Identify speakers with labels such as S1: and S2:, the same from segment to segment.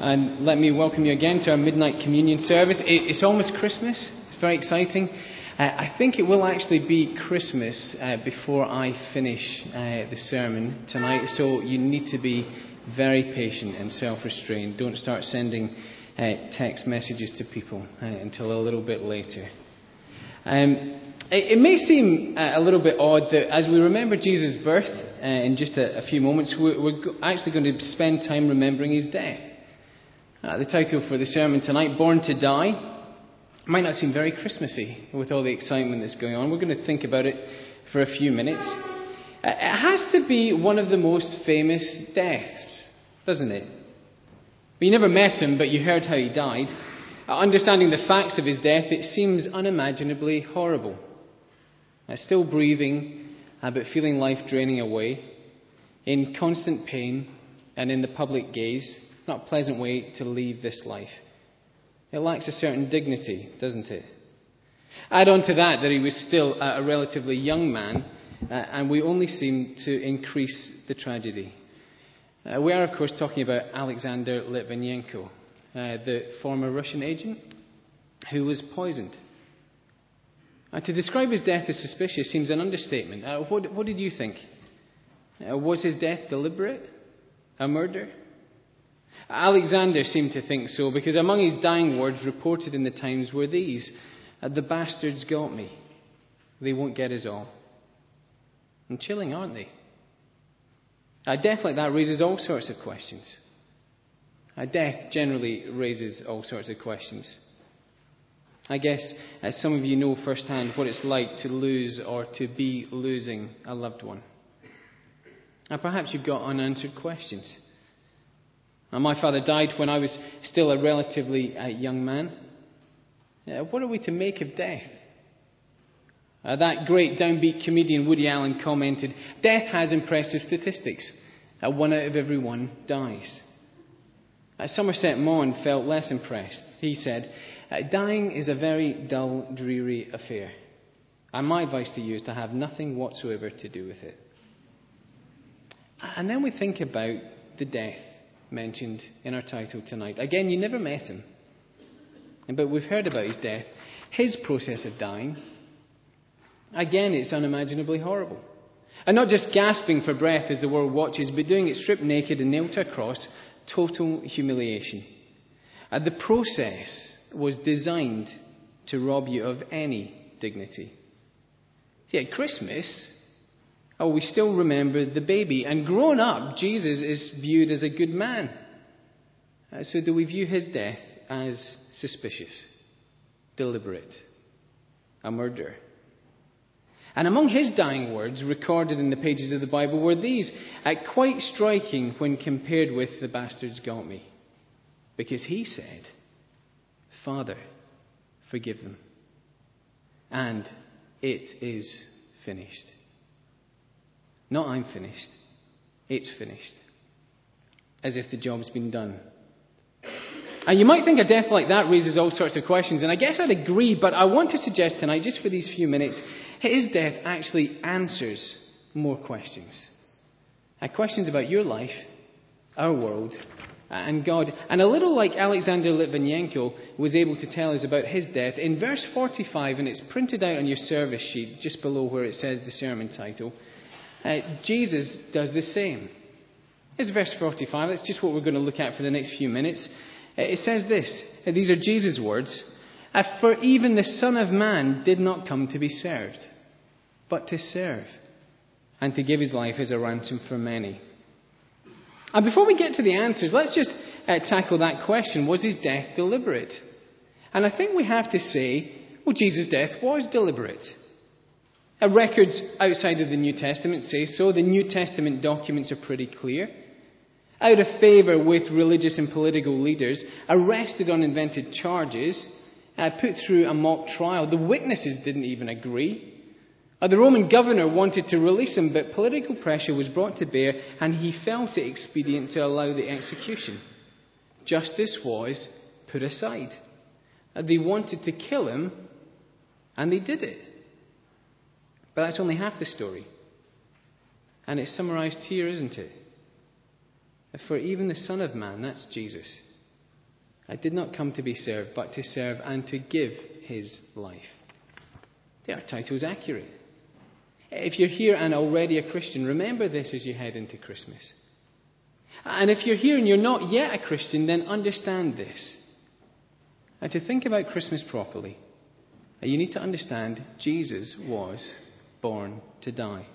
S1: and let me welcome you again to our midnight communion service. It's almost Christmas, it's very exciting. Uh, I think it will actually be Christmas uh, before I finish uh, the sermon tonight, so you need to be very patient and self restrained. Don't start sending uh, text messages to people uh, until a little bit later. Um, it, may seem uh, a little bit odd that as we remember Jesus' birth in just a, a few moments, we're, we're, actually going to spend time remembering his death. Uh, the title for the sermon tonight, Born to Die, might not seem very Christmassy with all the excitement that's going on. We're going to think about it for a few minutes. Uh, it has to be one of the most famous deaths, doesn't it? You never met him, but you heard how he died. Uh, understanding the facts of his death, it seems unimaginably horrible. Uh, still breathing, uh, but feeling life draining away, in constant pain and in the public gaze not a pleasant way to leave this life. It lacks a certain dignity, doesn't it? Add on to that that he was still a relatively young man, uh, and we only seem to increase the tragedy. Uh, we are, of course, talking about Alexander Litvinenko, uh, the former Russian agent who was poisoned. Uh, to describe his death as suspicious seems an understatement. Uh, what, what, did you think? Uh, was his death deliberate? A murder? Alexander seemed to think so because among his dying words reported in the Times were these uh, The bastards got me. They won't get us all. And chilling, aren't they? A death like that raises all sorts of questions. A death generally raises all sorts of questions. I guess, as some of you know firsthand, what it's like to lose or to be losing a loved one. And perhaps you've got unanswered questions. And my father died when I was still a relatively uh, young man. Uh, what are we to make of death? Uh, that great downbeat comedian Woody Allen commented Death has impressive statistics. Uh, one out of every one dies. Uh, Somerset Maugham felt less impressed. He said, uh, Dying is a very dull, dreary affair. And my advice to you is to have nothing whatsoever to do with it. And then we think about the death mentioned in our title tonight. Again, you never met him, but we've heard about his death, his process of dying. Again, it's unimaginably horrible. And not just gasping for breath as the world watches, but doing it stripped naked and nailed to a cross, total humiliation. And the process was designed to rob you of any dignity. See, at Christmas, Oh, we still remember the baby. And grown up, Jesus is viewed as a good man. Uh, so, do we view his death as suspicious, deliberate, a murder? And among his dying words, recorded in the pages of the Bible, were these, uh, quite striking when compared with the bastards got me. Because he said, Father, forgive them. And it is finished. Not I'm finished. It's finished. As if the job's been done. And you might think a death like that raises all sorts of questions, and I guess I'd agree, but I want to suggest tonight, just for these few minutes, his death actually answers more questions. Uh, questions about your life, our world, and God. And a little like Alexander Litvinenko was able to tell us about his death, in verse 45, and it's printed out on your service sheet just below where it says the sermon title, uh, Jesus does the same. It's verse 45. That's just what we're going to look at for the next few minutes. Uh, it says this uh, These are Jesus' words. Uh, for even the Son of Man did not come to be served, but to serve, and to give his life as a ransom for many. And before we get to the answers, let's just tackle that question Was his death deliberate? And I think we have to say, well, Jesus' death was deliberate. Records outside of the New Testament say so. The New Testament documents are pretty clear. Out of favour with religious and political leaders, arrested on invented charges, uh, put through a mock trial. The witnesses didn't even agree. Uh, the Roman governor wanted to release him, but political pressure was brought to bear, and he felt it expedient to allow the execution. Justice was put aside. Uh, they wanted to kill him, and they did it. But that's only half the story. And it's summarized here, isn't it? For even the Son of Man, that's Jesus, I did not come to be served, but to serve and to give his life. The title is accurate. If you're here and already a Christian, remember this as you head into Christmas. And if you're here and you're not yet a Christian, then understand this. And to think about Christmas properly, uh, you need to understand Jesus was born to die.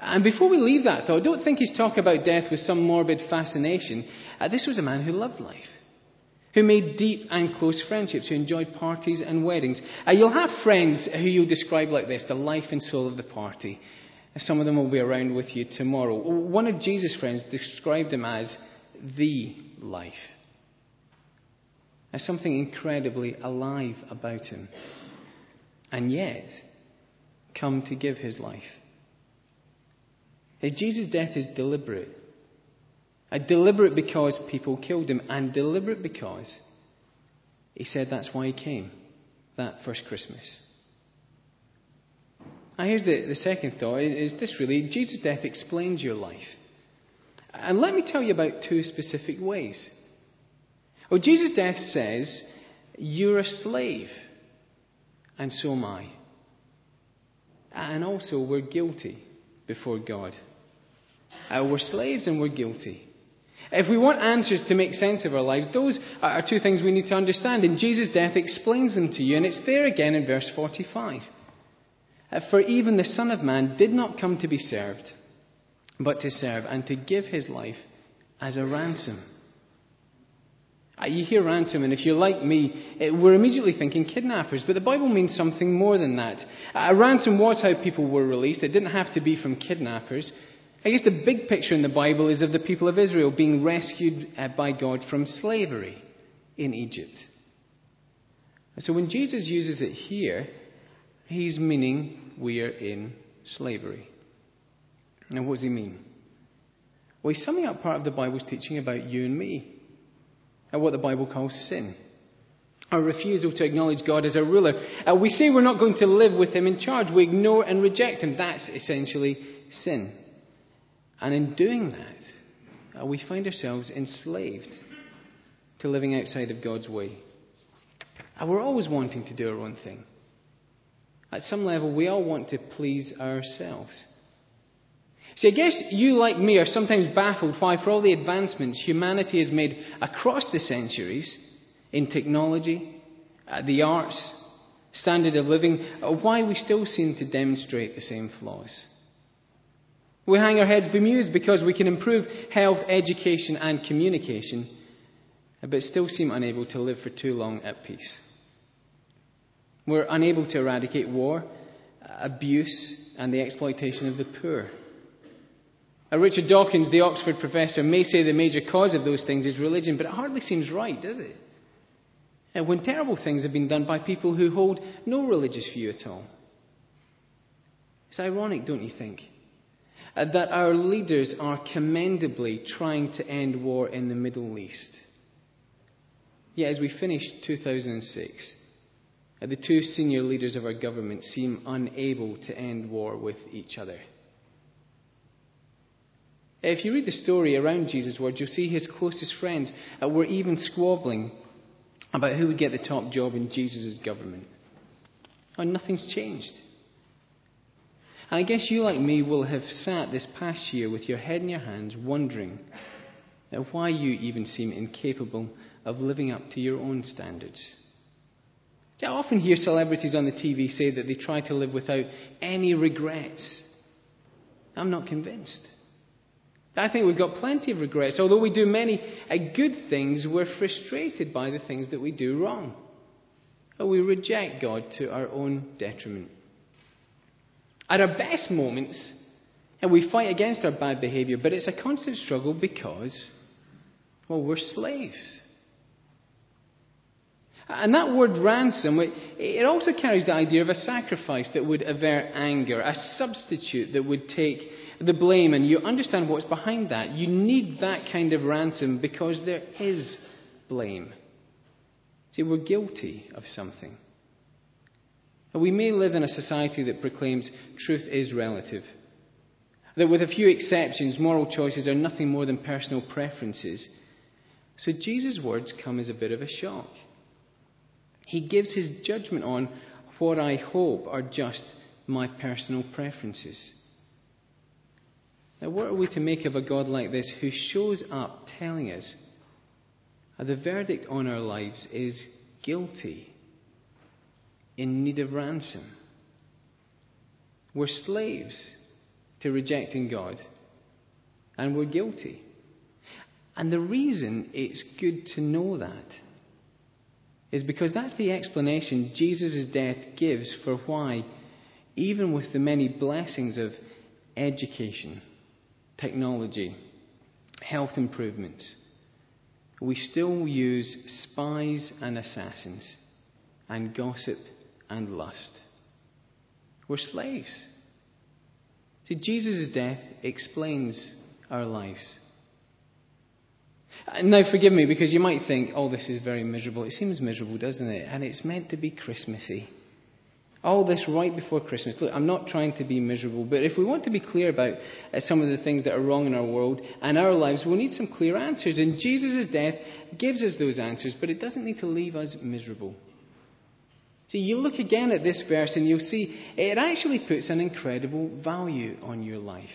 S1: And before we leave that thought, don't think he's talking about death with some morbid fascination. Uh, this was a man who loved life, who made deep and close friendships, who enjoyed parties and weddings. Uh, you'll have friends who you'll describe like this the life and soul of the party. Some of them will be around with you tomorrow. One of Jesus' friends described him as the life. There's something incredibly alive about him. And yet, come to give his life. Jesus' death is deliberate. Deliberate because people killed him, and deliberate because he said that's why he came that first Christmas. Now, here's the, the second thought is this really Jesus' death explains your life. And let me tell you about two specific ways. Well, Jesus' death says, You're a slave, and so am I. And also, we're guilty before God. Uh, we're slaves and we're guilty. If we want answers to make sense of our lives, those are two things we need to understand. And Jesus' death explains them to you, and it's there again in verse 45. Uh, For even the Son of Man did not come to be served, but to serve and to give his life as a ransom. Uh, you hear ransom, and if you're like me, uh, we're immediately thinking kidnappers. But the Bible means something more than that. A ransom was how people were released. It didn't have to be from kidnappers. I guess the big picture in the Bible is of the people of Israel being rescued uh, by God from slavery in Egypt. So when Jesus uses it here, he's meaning we are in slavery. Now, what does he mean? Well, he's summing up part of the Bible's teaching about you and me, and what the Bible calls sin. Our refusal to acknowledge God as a ruler. Uh, we say we're not going to live with him in charge. We ignore and reject him. That's essentially sin. And in doing that, uh, we find ourselves enslaved to living outside of God's way. And we're always wanting to do our own thing. At some level, we all want to please ourselves. See, I guess you, like me, are sometimes baffled why, for all the advancements humanity has made across the centuries in technology, uh, the arts, standard of living, uh, why we still seem to demonstrate the same flaws. We hang our heads bemused because we can improve health, education, and communication, but still seem unable to live for too long at peace. We're unable to eradicate war, abuse, and the exploitation of the poor. Uh, Richard Dawkins, the Oxford professor, may say the major cause of those things is religion, but it hardly seems right, does it? And uh, when terrible things have been done by people who hold no religious view at all. It's ironic, don't you think? Uh, that our leaders are commendably trying to end war in the Middle East. Yet, as we finish 2006, uh, the two senior leaders of our government seem unable to end war with each other. If you read the story around Jesus' words, you'll see his closest friends were even squabbling about who would get the top job in Jesus' government. And nothing's changed. And I guess you, like me, will have sat this past year with your head in your hands, wondering why you even seem incapable of living up to your own standards. I often hear celebrities on the TV say that they try to live without any regrets. I'm not convinced. I think we've got plenty of regrets. Although we do many uh, good things, we're frustrated by the things that we do wrong. We reject God to our own detriment. At our best moments, and we fight against our bad behavior, but it's a constant struggle because, well, we're slaves. And that word ransom, it also carries the idea of a sacrifice that would avert anger, a substitute that would take the blame, and you understand what's behind that. You need that kind of ransom because there is blame. See, we're guilty of something. We may live in a society that proclaims truth is relative, that with a few exceptions, moral choices are nothing more than personal preferences. So Jesus' words come as a bit of a shock. He gives his judgment on what I hope are just my personal preferences. Now, what are we to make of a God like this who shows up telling us that the verdict on our lives is guilty, in need of ransom? We're slaves to rejecting God, and we're guilty. And the reason it's good to know that is because that's the explanation Jesus' death gives for why, even with the many blessings of education, technology, health improvements, we still use spies and assassins, and gossip and lust. We're slaves. See, Jesus' death explains our lives. Uh, now, forgive me because you might think, oh, this is very miserable. It seems miserable, doesn't it? And it's meant to be Christmassy. All this right before Christmas. Look, I'm not trying to be miserable, but if we want to be clear about uh, some of the things that are wrong in our world and our lives, we'll need some clear answers. And Jesus' death gives us those answers, but it doesn't need to leave us miserable. See, you look again at this verse and you'll see it actually puts an incredible value on your life.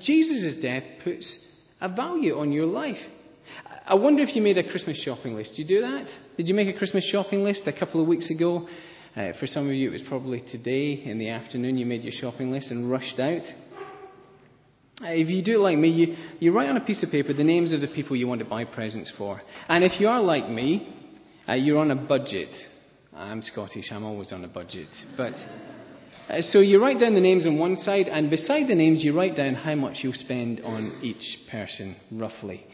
S1: Jesus' death puts a value on your life. I wonder if you made a Christmas shopping list. Did you do that? Did you make a Christmas shopping list a couple of weeks ago? Uh, for some of you, it was probably today in the afternoon you made your shopping list and rushed out. Uh, if you do it like me, you, you write on a piece of paper the names of the people you want to buy presents for. And if you are like me, uh, you're on a budget. I'm Scottish, I'm always on a budget. But uh, so you write down the names on one side, and beside the names, you write down how much you'll spend on each person, roughly.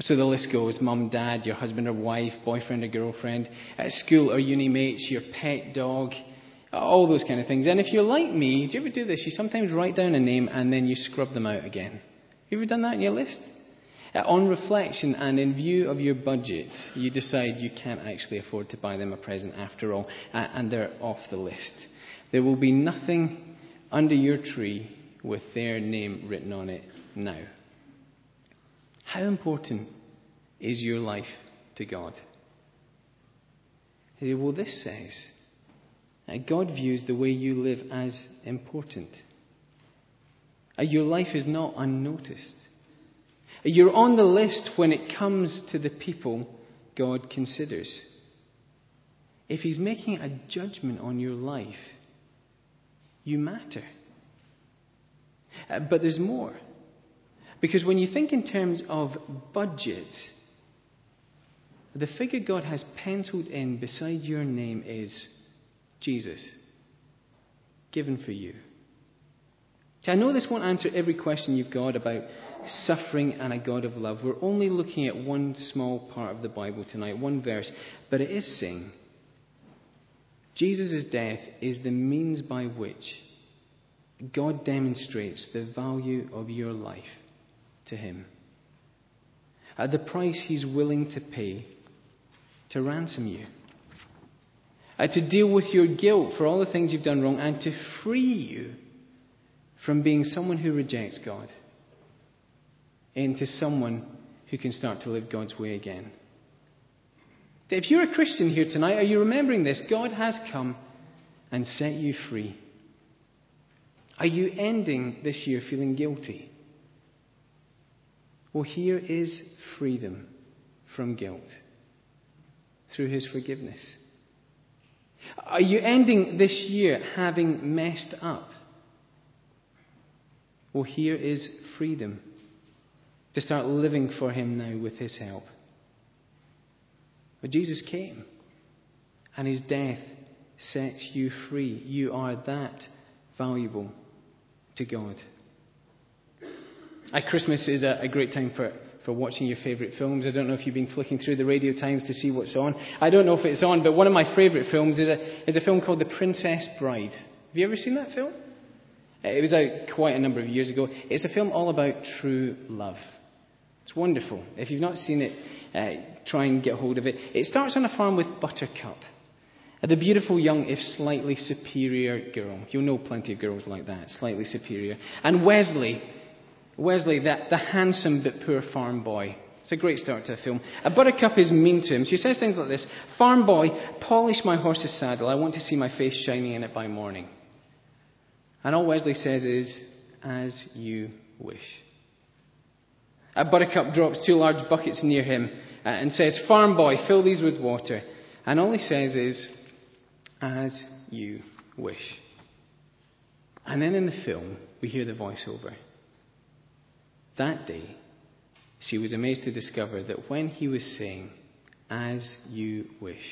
S1: So the list goes mum, dad, your husband or wife, boyfriend or girlfriend, at school or uni mates, your pet dog, all those kind of things. And if you're like me, do you ever do this? You sometimes write down a name and then you scrub them out again. Have you ever done that in your list? Uh, on reflection and in view of your budget, you decide you can't actually afford to buy them a present after all, uh, and they're off the list. There will be nothing under your tree with their name written on it now. How important is your life to God? Well, this says that God views the way you live as important. Your life is not unnoticed. You're on the list when it comes to the people God considers. If He's making a judgment on your life, you matter. Uh, but there's more. Because when you think in terms of budget, the figure God has penciled in beside your name is Jesus, given for you. I know this won't answer every question you've got about suffering and a God of love. We're only looking at one small part of the Bible tonight, one verse, but it is saying Jesus' death is the means by which God demonstrates the value of your life to Him. At the price He's willing to pay to ransom you. To deal with your guilt for all the things you've done wrong and to free you from being someone who rejects God into someone who can start to live God's way again. If you're a Christian here tonight, are you remembering this? God has come and set you free. Are you ending this year feeling guilty? Well, here is freedom from guilt through his forgiveness. Are you ending this year having messed up? Well, here is freedom to start living for him now with his help. But Jesus came, and his death sets you free. You are that valuable to God. At Christmas is a, a great time for, for watching your favourite films. I don't know if you've been flicking through the radio times to see what's on. I don't know if it's on, but one of my favourite films is a, is a film called The Princess Bride. Have you ever seen that film? It was out quite a number of years ago. It's a film all about true love. It's wonderful. If you've not seen it, uh, try and get hold of it. It starts on a farm with Buttercup, the beautiful young, if slightly superior girl. You'll know plenty of girls like that, slightly superior. And Westley, Westley, that, the handsome but poor farm boy, It's a great start to a film. A buttercup is mean to him. She says things like this Farm boy, polish my horse's saddle. I want to see my face shining in it by morning. And all Westley says is, as you wish. A buttercup drops two large buckets near him uh, and says, Farm boy, fill these with water. And all he says is, as you wish. And then in the film, we hear the voiceover. That day, she was amazed to discover that when he was saying, as you wish,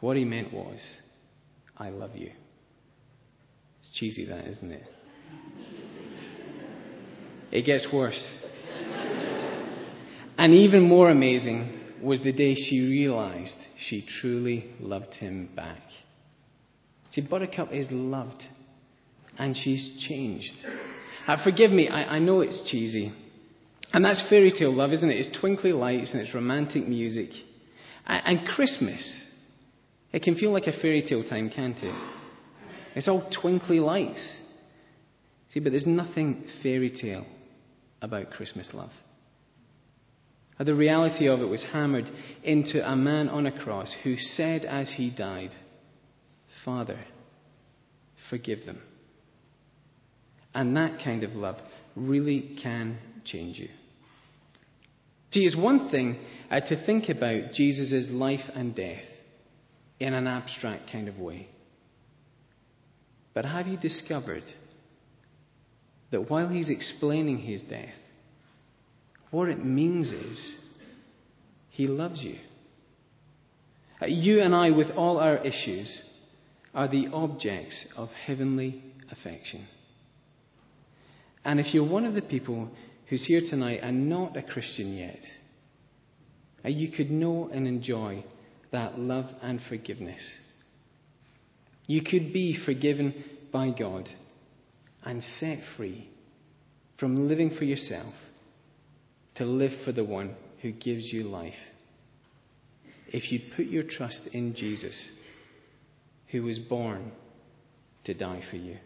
S1: what he meant was, I love you. It's cheesy, that, isn't it? It gets worse. And even more amazing was the day she realized she truly loved him back. See, Buttercup is loved, and she's changed. Uh, forgive me, I, I know it's cheesy. And that's fairy tale love, isn't it? It's twinkly lights and it's romantic music. And, and Christmas, it can feel like a fairy tale time, can't it? It's all twinkly lights. See, but there's nothing fairy tale about Christmas love. The reality of it was hammered into a man on a cross who said as he died, Father, forgive them. And that kind of love really can change you. See, it's one thing uh, to think about Jesus' life and death in an abstract kind of way. But have you discovered that while he's explaining his death, what it means is he loves you? Uh, you and I, with all our issues, are the objects of heavenly affection. And if you're one of the people who's here tonight and not a Christian yet, uh, you could know and enjoy that love and forgiveness. You could be forgiven by God and set free from living for yourself to live for the one who gives you life. If you put your trust in Jesus, who was born to die for you.